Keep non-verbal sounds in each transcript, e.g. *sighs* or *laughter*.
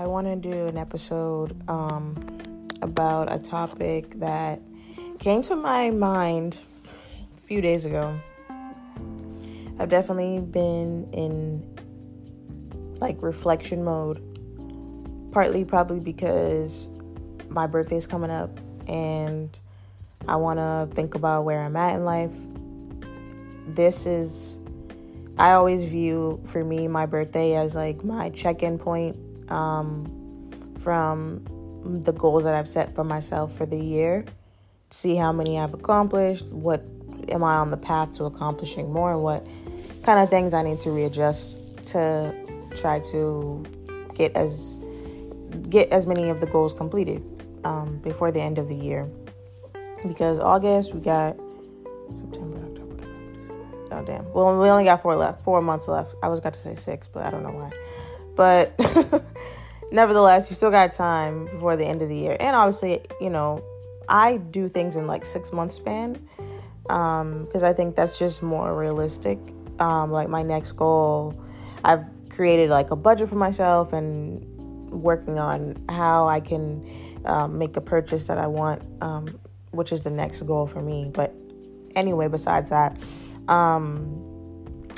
I want to do an episode um, about a topic that came to my mind a few days ago. I've definitely been in like reflection mode, partly probably because my birthday's coming up and I want to think about where I'm at in life. This is I always view for me my birthday as like my check-in point um, from the goals that I've set for myself for the year. See how many I've accomplished, what am I on the path to accomplishing more, and what kind of things I need to readjust to try to get as get as many of the goals completed um, before the end of the year. Because August we got September, October. oh damn. Well, we only got four left, four months left. I was got to say six, but I don't know why. But *laughs* nevertheless, you still got time before the end of the year. And obviously, you know, I do things in like six month span because um, I think that's just more realistic. Um, like my next goal, I've created like a budget for myself and working on how I can um, make a purchase that I want, um, which is the next goal for me. But anyway, besides that, um,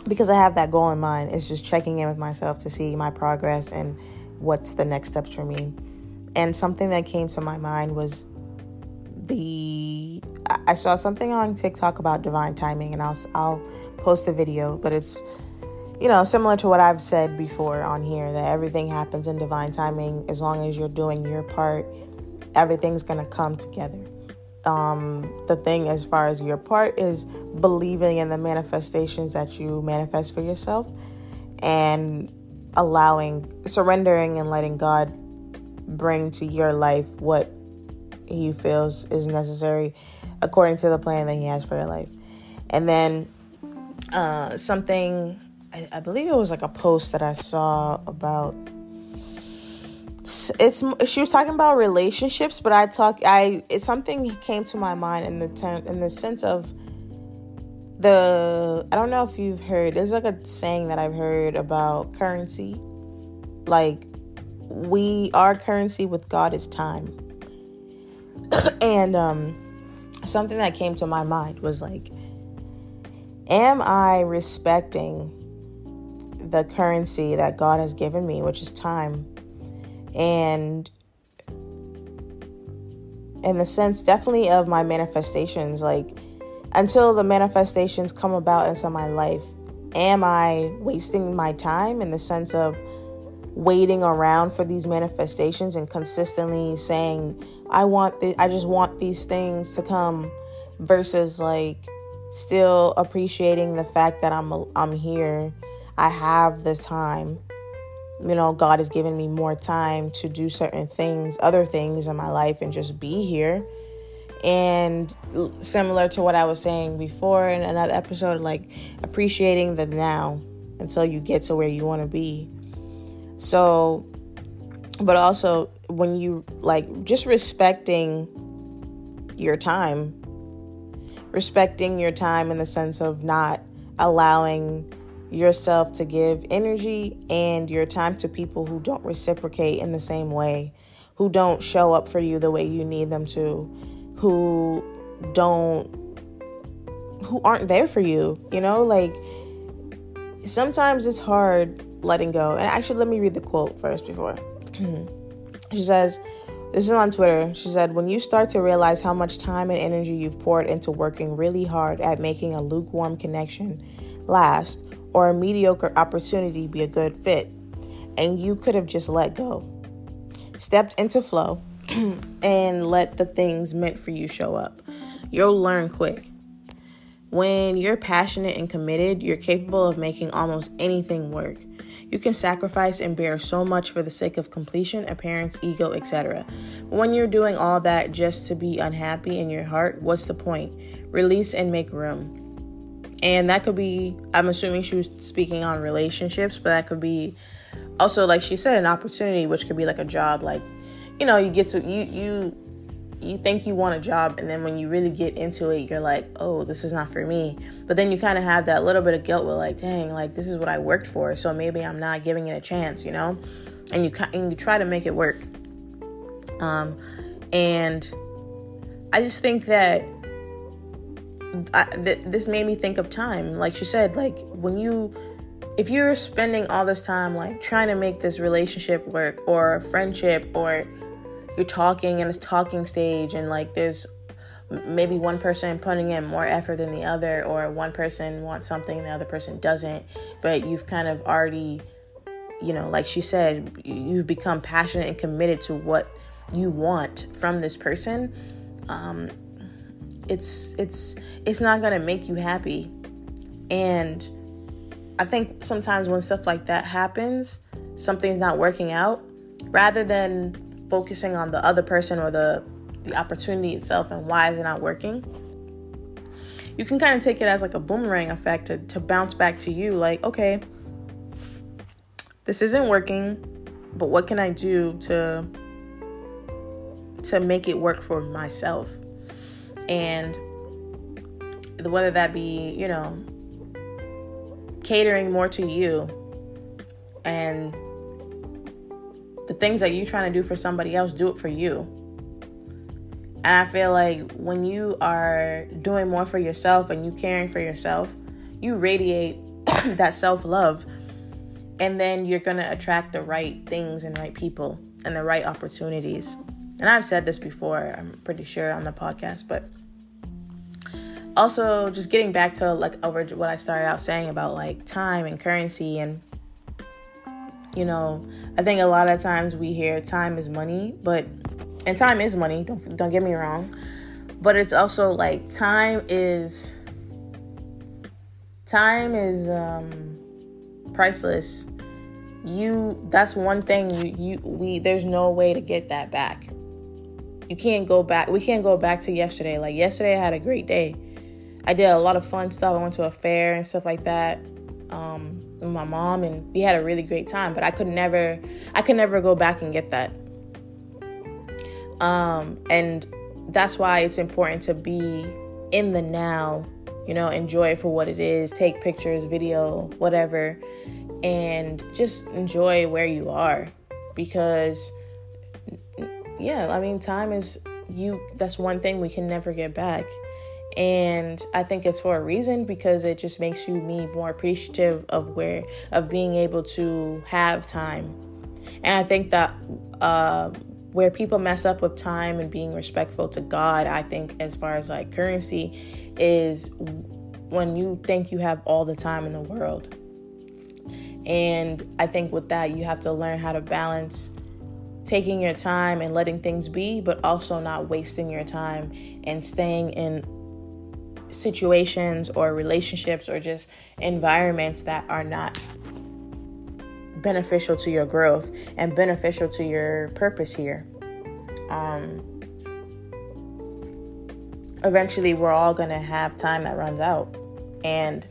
because I have that goal in mind, it's just checking in with myself to see my progress and what's the next steps for me. And something that came to my mind was the I saw something on TikTok about divine timing, and I'll I'll post a video, but it's you know similar to what I've said before on here that everything happens in divine timing as long as you're doing your part, everything's gonna come together um, the thing as far as your part is believing in the manifestations that you manifest for yourself and allowing, surrendering, and letting God bring to your life what He feels is necessary according to the plan that He has for your life. And then uh, something, I, I believe it was like a post that I saw about it's she was talking about relationships but i talk i it's something came to my mind in the term in the sense of the i don't know if you've heard there's like a saying that i've heard about currency. Like we our currency with god is time. *clears throat* And um something that came to my mind was like am i respecting the currency that god has given me which is time and in the sense definitely of my manifestations like until the manifestations come about into my life am i wasting my time in the sense of waiting around for these manifestations and consistently saying i want the, i just want these things to come versus like still appreciating the fact that i'm i'm here i have the time you know, God has given me more time to do certain things, other things in my life, and just be here. And similar to what I was saying before in another episode, like appreciating the now until you get to where you want to be. So, but also when you like just respecting your time, respecting your time in the sense of not allowing yourself to give energy and your time to people who don't reciprocate in the same way, who don't show up for you the way you need them to, who don't who aren't there for you, you know? Like sometimes it's hard letting go. And actually let me read the quote first before. *clears throat* she says this is on Twitter. She said, When you start to realize how much time and energy you've poured into working really hard at making a lukewarm connection last, or a mediocre opportunity be a good fit, and you could have just let go, stepped into flow, *clears throat* and let the things meant for you show up. You'll learn quick. When you're passionate and committed, you're capable of making almost anything work. You can sacrifice and bear so much for the sake of completion, appearance, ego, etc. When you're doing all that just to be unhappy in your heart, what's the point? Release and make room. And that could be, I'm assuming she was speaking on relationships, but that could be also, like she said, an opportunity, which could be like a job. Like, you know, you get to, you, you, you think you want a job and then when you really get into it you're like oh this is not for me but then you kind of have that little bit of guilt with like dang like this is what i worked for so maybe i'm not giving it a chance you know and you and you try to make it work. Um, and I just think that Th- this made me think of time. Like she said, like when you, if you're spending all this time like trying to make this relationship work or friendship or you're talking in this talking stage and like there's maybe one person putting in more effort than the other or one person wants something and the other person doesn't but you've kind of already you know like she said you've become passionate and committed to what you want from this person um it's it's it's not going to make you happy. And i think sometimes when stuff like that happens something's not working out rather than focusing on the other person or the the opportunity itself and why is it not working you can kind of take it as like a boomerang effect to, to bounce back to you like okay this isn't working but what can i do to to make it work for myself and whether that be you know catering more to you and the things that you're trying to do for somebody else do it for you. And i feel like when you are doing more for yourself and you caring for yourself you radiate *clears throat* that self-love. And then you're going to attract the right things and right people and the right opportunities and I've said this before, I'm pretty sure on the podcast, but also just getting back to like over what I started out saying about like time and currency and you know, I think a lot of times we hear time is money, but and time is money, don't don't get me wrong. But it's also like time is time is um priceless. You that's one thing you you we there's no way to get that back you can't go back. We can't go back to yesterday. Like yesterday, I had a great day. I did a lot of fun stuff. I went to a fair and stuff like that um, with my mom, and we had a really great time. But I could never, I could never go back and get that. Um, and that's why it's important to be in the now. You know, enjoy it for what it is. Take pictures, video, whatever, and just enjoy where you are because yeah, I mean, time is you, that's one thing we can never get back. And I think it's for a reason because it just makes you me more appreciative of where, of being able to have time. And I think that, uh, where people mess up with time and being respectful to God, I think, as far as like currency, is when you think you have all the time in the world. And I think with that, you have to learn how to balance taking your time and letting things be, but also not wasting your time and staying in situations or relationships or just environments that are not beneficial to your growth and beneficial to your purpose here. Um, eventually, we're all going to have time that runs out. And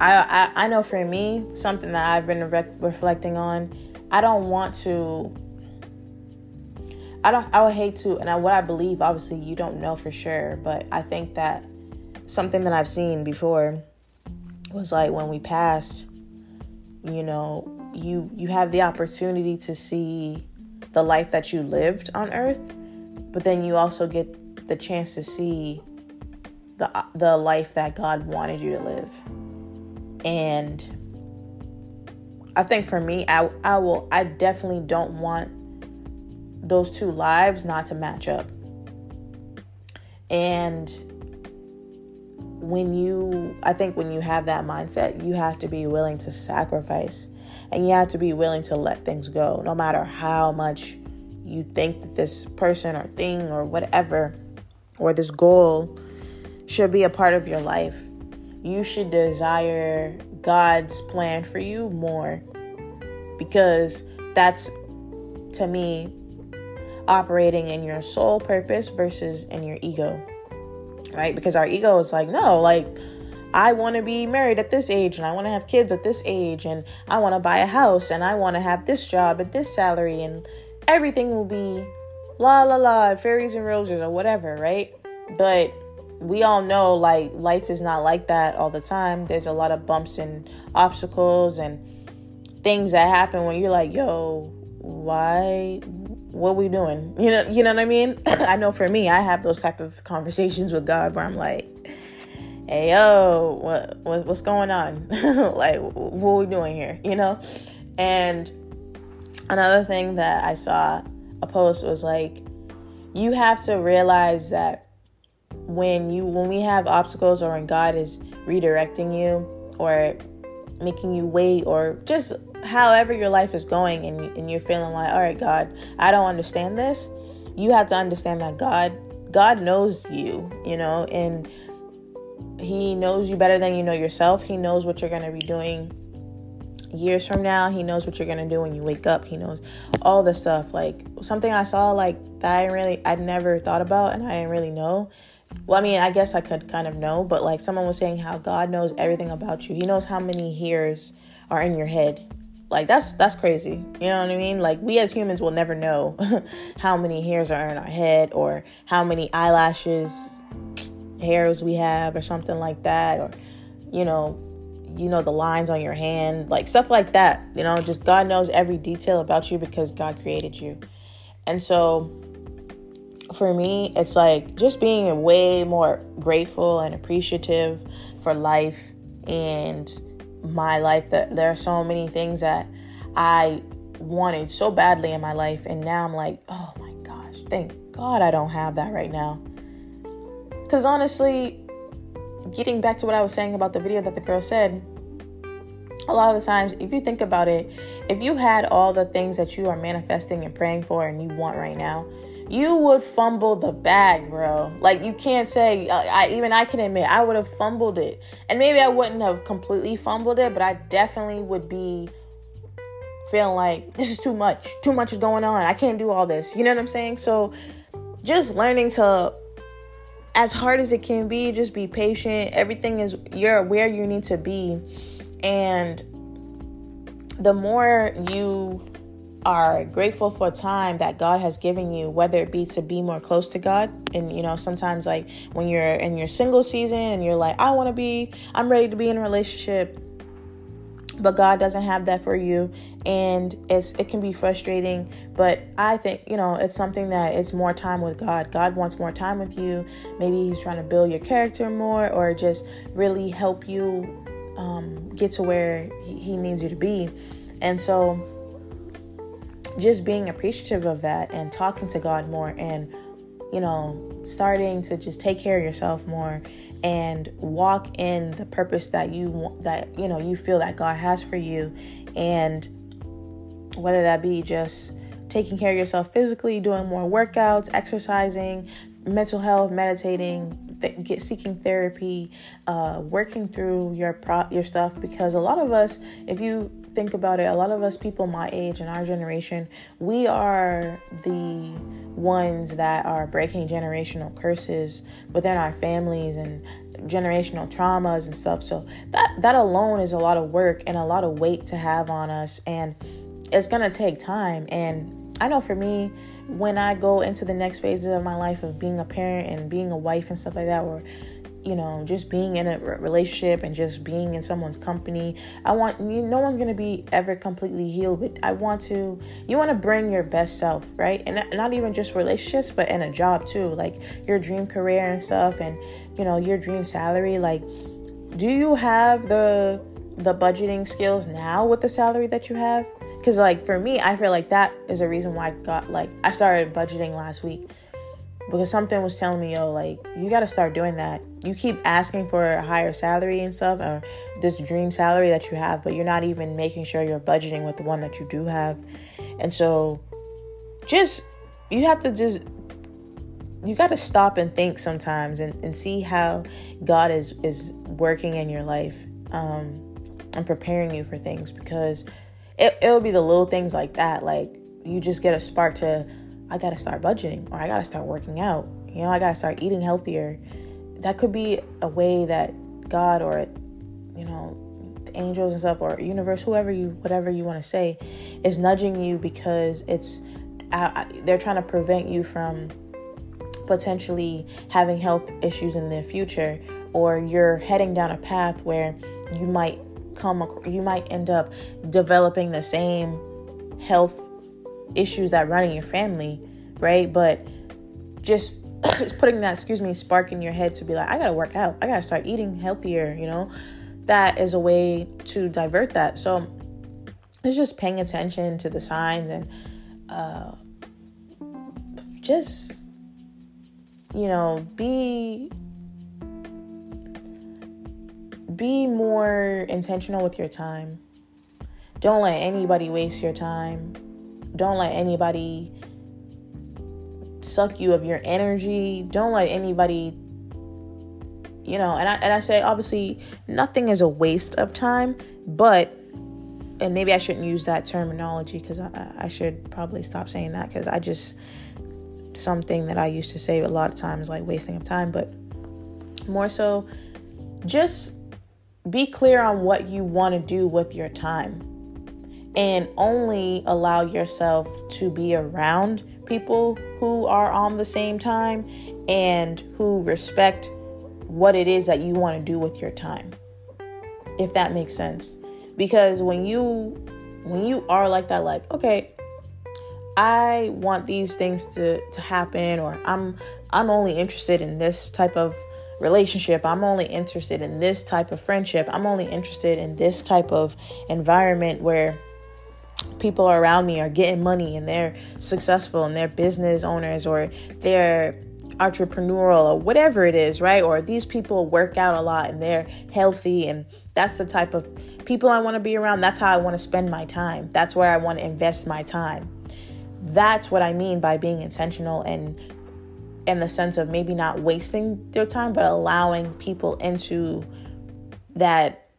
I, I, I know for me, something that I've been re- reflecting on I don't want to. I don't. I would hate to, and I, what I believe, obviously, you don't know for sure, but I think that something that I've seen before was like when we pass, you know, you you have the opportunity to see the life that you lived on Earth, but then you also get the chance to see the the life that God wanted you to live, and I think for me, I I will I definitely don't want those two lives not to match up. And when you I think when you have that mindset, you have to be willing to sacrifice and you have to be willing to let things go no matter how much you think that this person or thing or whatever or this goal should be a part of your life. You should desire God's plan for you more because that's to me operating in your soul purpose versus in your ego. Right? Because our ego is like, no, like I want to be married at this age and I want to have kids at this age and I want to buy a house and I want to have this job at this salary and everything will be la la la, fairies and roses or whatever, right? But we all know like life is not like that all the time. There's a lot of bumps and obstacles and things that happen when you're like, yo, why what we doing? You know, you know what I mean? *laughs* I know for me, I have those type of conversations with God where I'm like, hey yo, what, what what's going on? *laughs* like what we doing here? You know? And another thing that I saw a post was like, you have to realize that when you when we have obstacles or when God is redirecting you or making you wait or just however your life is going and, and you're feeling like all right god i don't understand this you have to understand that god god knows you you know and he knows you better than you know yourself. He knows what you're going to be doing years from now. He knows what you're to do when you wake up. He knows all the stuff. Like something i saw like that i really i'd never thought about and i didn't really know well, I mean, I guess I could kind of know, but like someone was saying how God knows everything about you. He knows how many hairs are in your head. Like that's that's crazy. You know what I mean? Like we as humans will never know *laughs* how many hairs are in our head or how many eyelashes hairs we have or something like that or you know, you know the lines on your hand, like stuff like that. You know, just God knows every detail about you because God created you. And so for me, it's like just being way more grateful and appreciative for life and my life. That there are so many things that I wanted so badly in my life, and now I'm like, oh my gosh, thank God I don't have that right now. Because honestly, getting back to what I was saying about the video that the girl said, a lot of the times, if you think about it, if you had all the things that you are manifesting and praying for and you want right now, you would fumble the bag, bro. Like you can't say. Uh, I even I can admit I would have fumbled it, and maybe I wouldn't have completely fumbled it, but I definitely would be feeling like this is too much. Too much is going on. I can't do all this. You know what I'm saying? So just learning to as hard as it can be, just be patient. Everything is you're where you need to be. And the more you are grateful for time that God has given you, whether it be to be more close to God. And, you know, sometimes like when you're in your single season and you're like, I want to be, I'm ready to be in a relationship. But God doesn't have that for you, and it's it can be frustrating. But I think you know it's something that it's more time with God. God wants more time with you. Maybe He's trying to build your character more, or just really help you um, get to where he, he needs you to be. And so just being appreciative of that and talking to God more and you know starting to just take care of yourself more and walk in the purpose that you want that you know you feel that God has for you. And whether that be just taking care of yourself physically doing more workouts exercising mental health meditating get seeking therapy uh, working through your pro- your stuff. Because a lot of us if you think about it, a lot of us people my age and our generation, we are the ones that are breaking generational curses within our families and generational traumas and stuff. So that that alone is a lot of work and a lot of weight to have on us and it's going to take time and I know for me when I go into the next phases of my life of being a parent and being a wife and stuff like that where you know, just being in a relationship and just being in someone's company. I want you, no one's gonna be ever completely healed, but I want to. You want to bring your best self, right? And not even just relationships, but in a job too, like your dream career and stuff, and you know your dream salary. Like, do you have the the budgeting skills now with the salary that you have? Because like for me, I feel like that is a reason why I got like I started budgeting last week because something was telling me, yo, like, you got to start doing that. You keep asking for a higher salary and stuff, or this dream salary that you have, but you're not even making sure you're budgeting with the one that you do have. And so, just, you have to just, you got to stop and think sometimes and, and see how God is, is working in your life um, and preparing you for things because it, it'll be the little things like that. Like, you just get a spark to, I got to start budgeting or I got to start working out. You know, I got to start eating healthier. That could be a way that God or, you know, the angels and stuff or universe, whoever you, whatever you want to say, is nudging you because it's, uh, they're trying to prevent you from potentially having health issues in the future or you're heading down a path where you might come you might end up developing the same health issues that run in your family, right? But just *clears throat* just putting that, excuse me, spark in your head to be like, I gotta work out. I gotta start eating healthier, you know? That is a way to divert that. So it's just paying attention to the signs and uh, just, you know, be be more intentional with your time. Don't let anybody waste your time. Don't let anybody suck you of your energy. Don't let anybody you know, and I and I say obviously nothing is a waste of time, but and maybe I shouldn't use that terminology because I, I should probably stop saying that because I just something that I used to say a lot of times like wasting of time, but more so just be clear on what you want to do with your time and only allow yourself to be around people who are on the same time and who respect what it is that you want to do with your time. If that makes sense. Because when you when you are like that like, okay, I want these things to to happen or I'm I'm only interested in this type of relationship. I'm only interested in this type of friendship. I'm only interested in this type of environment where people around me are getting money and they're successful and they're business owners or they're entrepreneurial or whatever it is, right? Or these people work out a lot and they're healthy and that's the type of people I want to be around. That's how I want to spend my time. That's where I want to invest my time. That's what I mean by being intentional and in the sense of maybe not wasting their time, but allowing people into that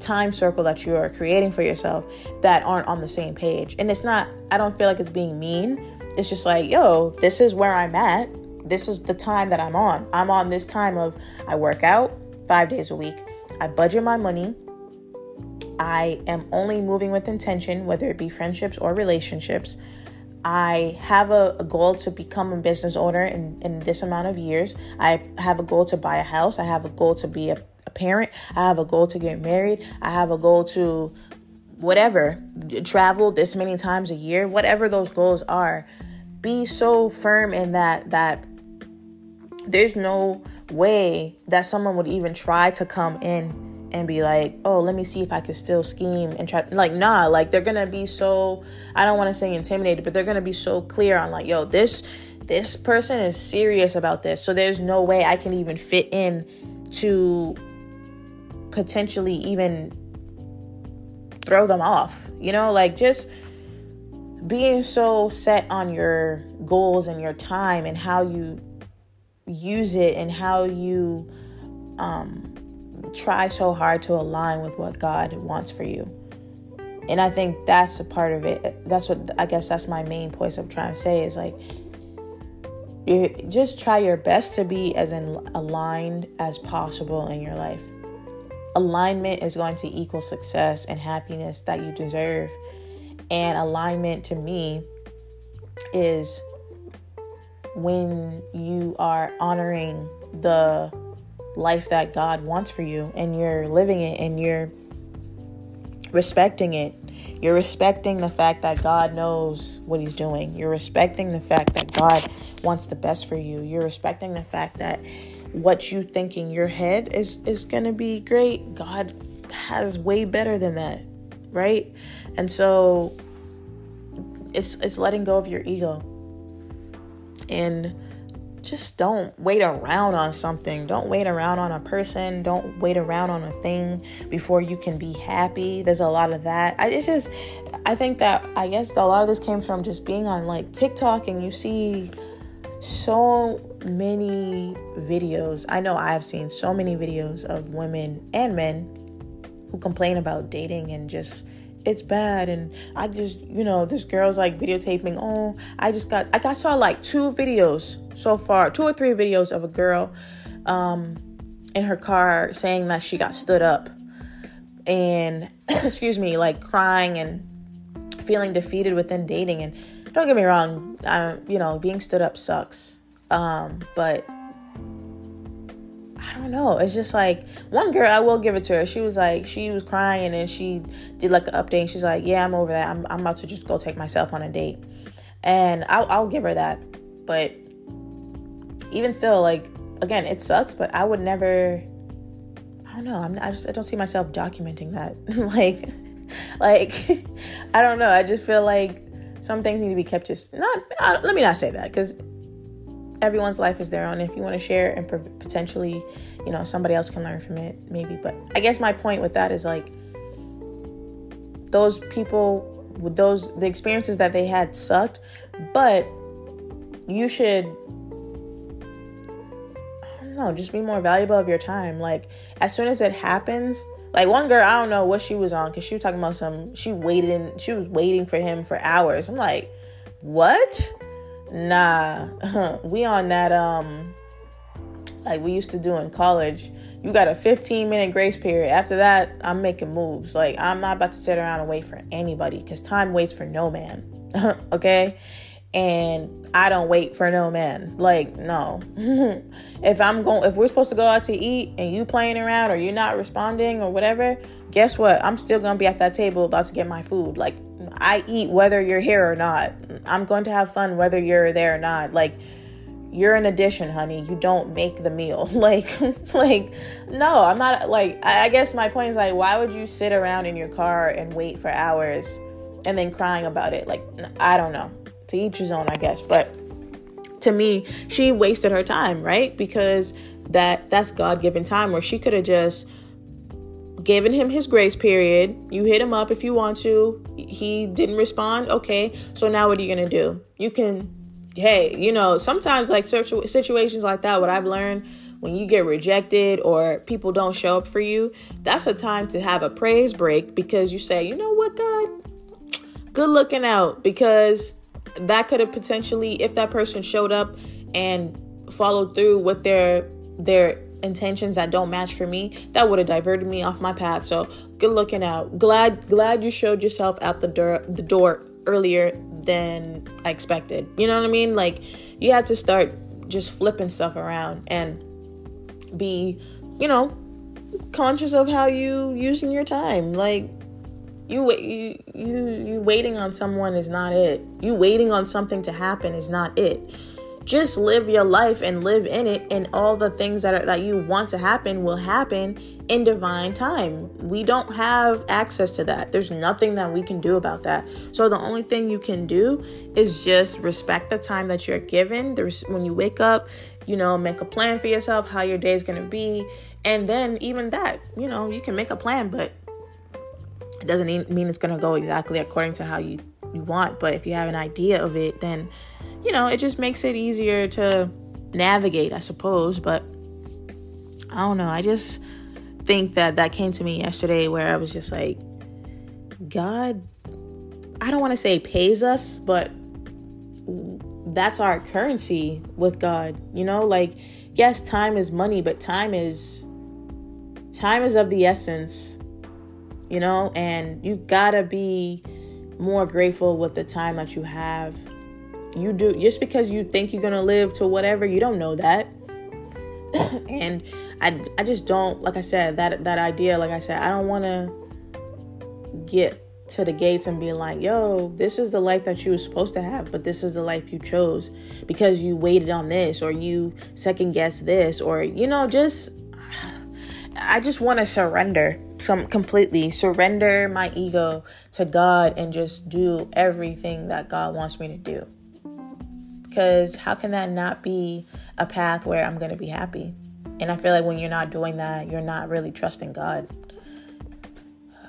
time circle that you are creating for yourself that aren't on the same page. And it's not, I don't feel like it's being mean. It's just like, yo, this is where I'm at. This is the time that I'm on. I'm on this time of I work out five days a week, I budget my money. I am only moving with intention, whether it be friendships or relationships. I have a, a, goal to become a business owner in, in this amount of years. I have a goal to buy a house. I have a goal to be a, a parent. I have a goal to get married. I have a goal to whatever, travel this many times a year, whatever those goals are. Be so firm in that that there's no way that someone would even try to come in and be like, oh, let me see if I can still scheme and try. Like, nah, like they're gonna be so. I don't want to say intimidated, but they're gonna be so clear on like, yo, this this person is serious about this. So there's no way I can even fit in to potentially even throw them off. You know, like just being so set on your goals and your time and how you use it and how you um try so hard to align with what God wants for you. And I think that's a part of it. That's what I guess that's my main point of trying to say is like you just try your best to be as in aligned as possible in your life. Alignment is going to equal success and happiness that you deserve. And alignment to me is when you are honoring the life that God wants for you and you're living it and you're respecting it. You're respecting the fact that God knows what He's doing. You're respecting the fact that God wants the best for you. You're respecting the fact that what you think in your head is is going to be great. God has way better than that, right? And so it's it's letting go of your ego. And just don't wait around on something. Don't wait around on a person. Don't wait around on a thing before you can be happy. There's a lot of that. I it's just I think that I guess a lot of this came from just being on like TikTok and you see so many videos. I know I've seen so many videos of women and men who complain about dating and just it's bad. And i just you know this girl's like videotaping oh i just got like i saw like two videos so far two or three videos of a girl um in her car saying that she got stood up and *clears throat* excuse me like crying and feeling defeated within dating. And don't get me wrong uh, you know being stood up sucks um but i don't know. It's just like one girl, I will give it to her. She was like, she was crying and she did like an update. she's like, yeah, I'm over that. I'm, I'm about to just go take myself on a date. And I'll, I'll give her that. But even still, like, again, it sucks, but I would never, I don't know. I'm, I just, I don't see myself documenting that. *laughs* like, like, *laughs* I don't know. I just feel like some things need to be kept just not, uh, let me not say that because everyone's life is their own. If you want to share and potentially, you know, somebody else can learn from it, maybe. But I guess my point with that is like those people with those the experiences that they had sucked, but you should I don't know, just be more valuable of your time. Like as soon as it happens, like one girl, I don't know what she was on because she was talking about some. She waited. In, She was waiting for him for hours. I'm like, what? Nah, *laughs* we on that um, like we used to do in college. You got a 15 minute grace period. After that, I'm making moves. Like I'm not about to sit around and wait for anybody because time waits for no man. *laughs* okay, and I don't wait for no man. Like, no. *laughs* if I'm going if we're supposed to go out to eat and you playing around or you're not responding or whatever, guess what? I'm still going to be at that table about to get my food. Like, I eat whether you're here or not. I'm going to have fun whether you're there or not. Like, you're an addition, honey. You don't make the meal. *laughs* Like, like, no, I'm not like I guess my point is like, why would you sit around in your car and wait for hours and then crying about it? Like, I don't know to each his own, I guess. But to me, she wasted her time, right? Because that that's God given time where she could have just given him his grace period. You hit him up if you want to. He didn't respond. Okay. So now what are you going to do? You can, hey, you know, sometimes like situations like that, what I've learned when you get rejected or people don't show up for you, that's a time to have a praise break because you say, you know what, God, good looking out because that could have potentially, if that person showed up and followed through with their their intentions that don't match for me, that would have diverted me off my path. So good looking out. Glad glad you showed yourself at the door the door earlier than I expected. You know what I mean? Like you had to start just flipping stuff around and be, you know, conscious of how you using your time. Like you you you you waiting on someone is not it. You waiting on something to happen is not it. Just live your life and live in it and all the things that are that you want to happen will happen in divine time. We don't have access to that. There's nothing that we can do about that. So the only thing you can do is just respect the time that you're given. There's when you wake up, you know, make a plan for yourself how your day is going to be. And then even that, you know, you can make a plan, but it doesn't mean it's going to go exactly according to how you, you want, but if you have an idea of it, then, you know, it just makes it easier to navigate, I suppose. But I don't know. I just think that that came to me yesterday where I was just like, God, I don't want to say pays us, but that's our currency with God. You know, like, yes, time is money, but time is time is of the essence you know, and you gotta be more grateful with the time that you have. You do just because you think you're gonna live to whatever, you don't know that. *coughs* and I I just don't like I said that that idea, like I said, I don't wanna get to the gates and be like, yo, this is the life that you were supposed to have, but this is the life you chose because you waited on this or you second guessed this or you know, just I just want to surrender some completely surrender my ego to God and just do everything that God wants me to do. Because how can that not be a path where I'm going to be happy? And I feel like when you're not doing that, you're not really trusting God.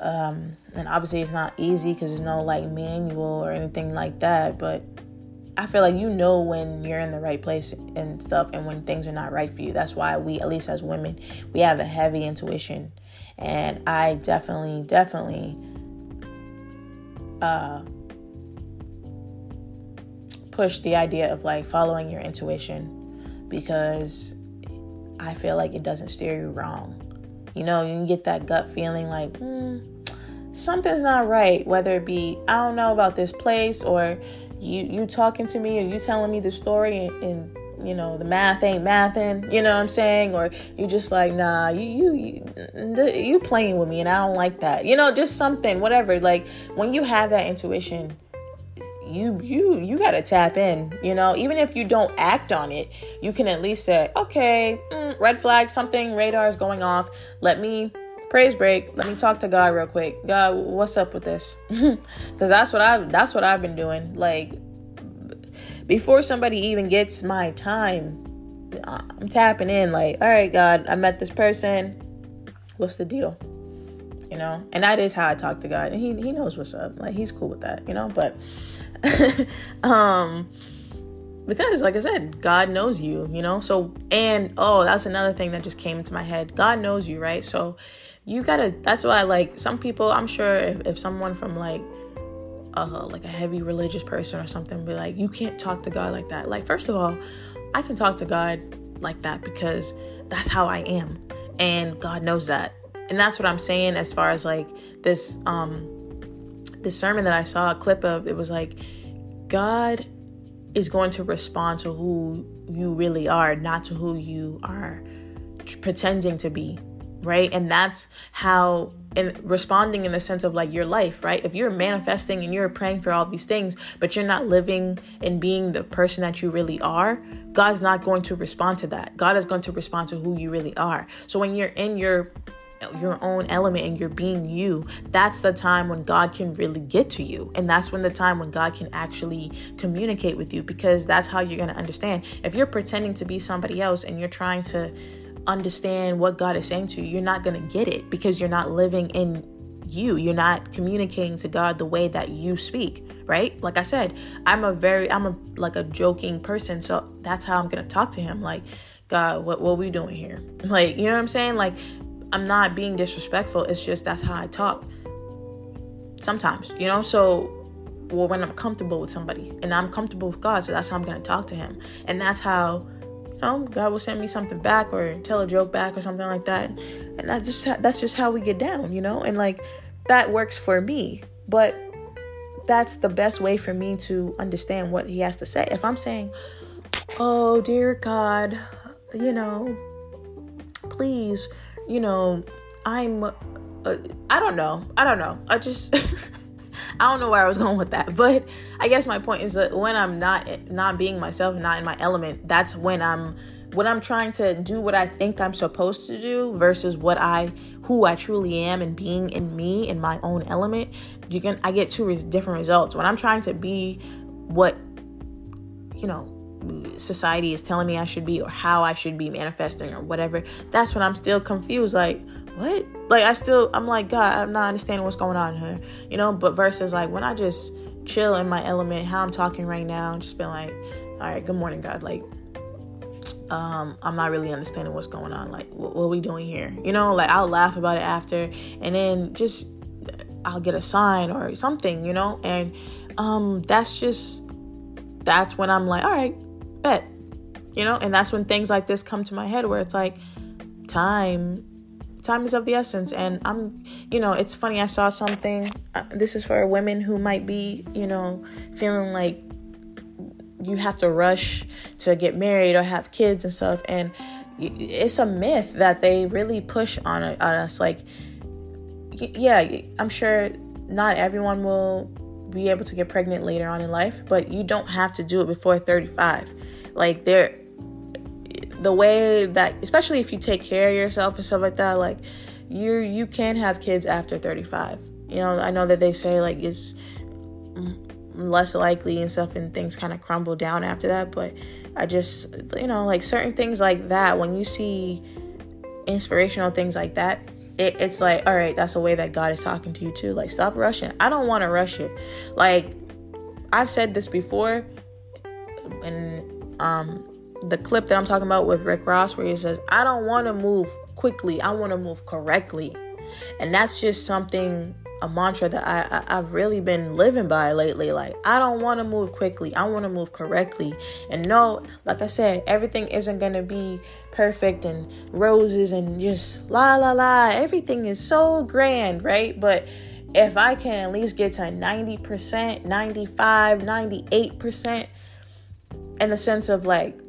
Um, and obviously, it's not easy because there's no like manual or anything like that. But I feel like you know when you're in the right place and stuff and when things are not right for you. That's why we, at least as women, we have a heavy intuition. And I definitely, definitely uh, push the idea of like following your intuition because I feel like it doesn't steer you wrong. You know, you get that gut feeling like, hmm, something's not right, whether it be, I don't know about this place or you you talking to me or you telling me the story and, and you know, the math ain't mathing, you know what I'm saying? Or you just like, nah, you, you, you, you playing with me and I don't like that. You know, just something, whatever. Like when you have that intuition, you you you got to tap in you know even if you don't act on it you can at least say okay mm, red flag something radar is going off let me praise break. Let me talk to god real quick. God what's up with this? *laughs* Because that's what i that's what i've been doing. Like before somebody even gets my time i'm tapping in like all right god i met this person. What's the deal? You know? And that is how i talk to god. And he, he knows what's up. Like he's cool with that you know? But *laughs* um because like i said god knows you you know? So and oh that's another thing that just came into my head. God knows you right? So you gotta that's why like some people i'm sure if, if someone from like uh like a heavy religious person or something be like you can't talk to god like that. Like first of all i can talk to god like that because that's how i am and god knows that. And that's what i'm saying as far as like this um this sermon that i saw a clip of it was like God is going to respond to who you really are, not to who you are pretending to be, right? And that's how and responding in the sense of like your life, right? If you're manifesting and you're praying for all these things, but you're not living and being the person that you really are, God's not going to respond to that. God is going to respond to who you really are. So when you're in your your own element and you're being you, that's the time when God can really get to you. And that's when the time when God can actually communicate with you because that's how you're going to understand. If you're pretending to be somebody else and you're trying to understand what God is saying to you, you're not going to get it because you're not living in you. You're not communicating to God the way that you speak, right? Like I said, I'm a very I'm a like a joking person, so that's how I'm going to talk to him like God, what what we doing here? *laughs* Like, you know what I'm saying? Like I'm not being disrespectful. It's just that's how I talk. Sometimes, you know, so well when I'm comfortable with somebody and I'm comfortable with God, so that's how I'm gonna talk to him. And that's how you know, God will send me something back or tell a joke back or something like that. And that's just that's just how we get down, you know? And like that works for me. But that's the best way for me to understand what he has to say. If I'm saying, "Oh, dear God, you know, please you know, I'm uh, I don't know. I don't know. I just *laughs* I don't know where I was *laughs* going with that, but I guess my point is that when I'm not not being myself, not in my element, that's when I'm when I'm trying to do what I think I'm supposed to do versus what I who I truly am and being in me in my own element, you can I get two different results. When I'm trying to be what you know society is telling me I should be or how I should be manifesting or whatever, that's when I'm still confused. Like, what? Like, I still, I'm like, God, I'm not understanding what's going on here, you know? But versus like when I just chill in my element, how I'm talking right now, just being like, all right, good morning, God. Like, um, I'm not really understanding what's going on. Like, what, what are we doing here? You know, like I'll laugh about it after, and then just I'll get a sign or something, you know, and um, that's just that's when I'm like, all right, bet. You know, and that's when things like this come to my head where it's like, time time is of the essence. And i'm you know it's funny i saw something uh, this is for women who might be you know feeling like you have to rush to get married or have kids and stuff. And it's a myth that they really push on, on us. Like yeah i'm sure not everyone will be able to get pregnant later on in life but you don't have to do it before 35 like there the way that especially if you take care of yourself and stuff like that, like you you can have kids after 35. You know, I know that they say like it's less likely and stuff and things kind of crumble down after that, but I just you know, like certain things like that when you see inspirational things like that, it, it's like, all right, that's a way that God is talking to you too. Like, stop rushing. I don't want to rush it. Like, I've said this before, and um, the clip that I'm talking about with Rick Ross, where he says, I don't want to move quickly, I want to move correctly. And that's just something, a mantra that I, I, have really been living by lately. Like, I don't want to move quickly, I want to move correctly. And no, like I said, everything isn't to be perfect and roses and just la la la. Everything is so grand, right? But if I can at least get to 90%, 95, 98%, in the sense of like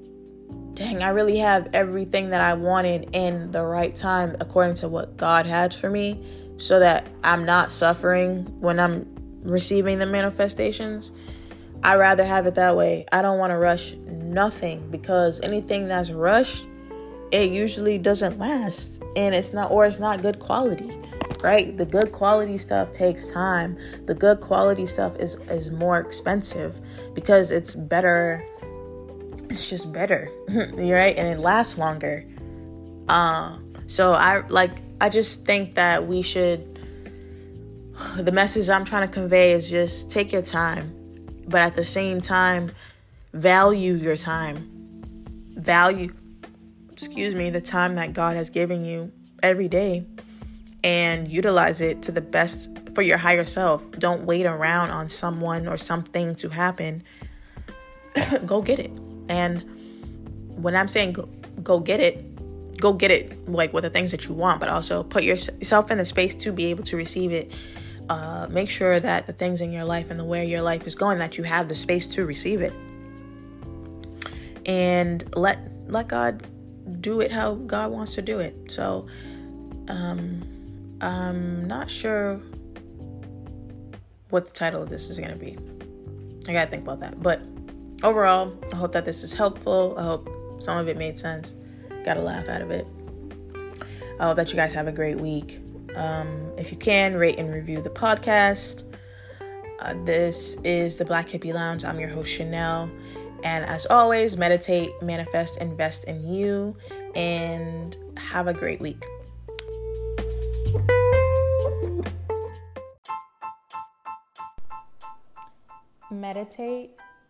dang, I really have everything that I wanted in the right time according to what God had for me so that I'm not suffering when I'm receiving the manifestations. I rather have it that way. I don't want to rush nothing because anything that's rushed, it usually doesn't last and it's not or it's not good quality. Right? The good quality stuff takes time. The good quality stuff is is more expensive because it's better it's just better. *laughs* right? And it lasts longer. Uh so I like I just think that we should *sighs* the message I'm trying to convey is just take your time, but at the same time, value your time. Value, excuse me, the time that God has given you every day and utilize it to the best for your higher self. Don't wait around on someone or something to happen. *coughs* go get it. And when I'm saying go, go get it, go get it like with the things that you want, but also put yourself in the space to be able to receive it. Uh, make sure that the things in your life and the way your life is going that you have the space to receive it. And let let god do it how god wants to do it. So um i'm not sure what the title of this is going to be. I gotta think about that but overall i hope that this is helpful i hope some of it made sense got a laugh out of it i hope that you guys have a great week um, if you can, rate and review the podcast. Uh, this is the Black Hippie Lounge. I'm your host, Chanel. And as always, meditate, manifest, invest in you, and have a great week. Meditate,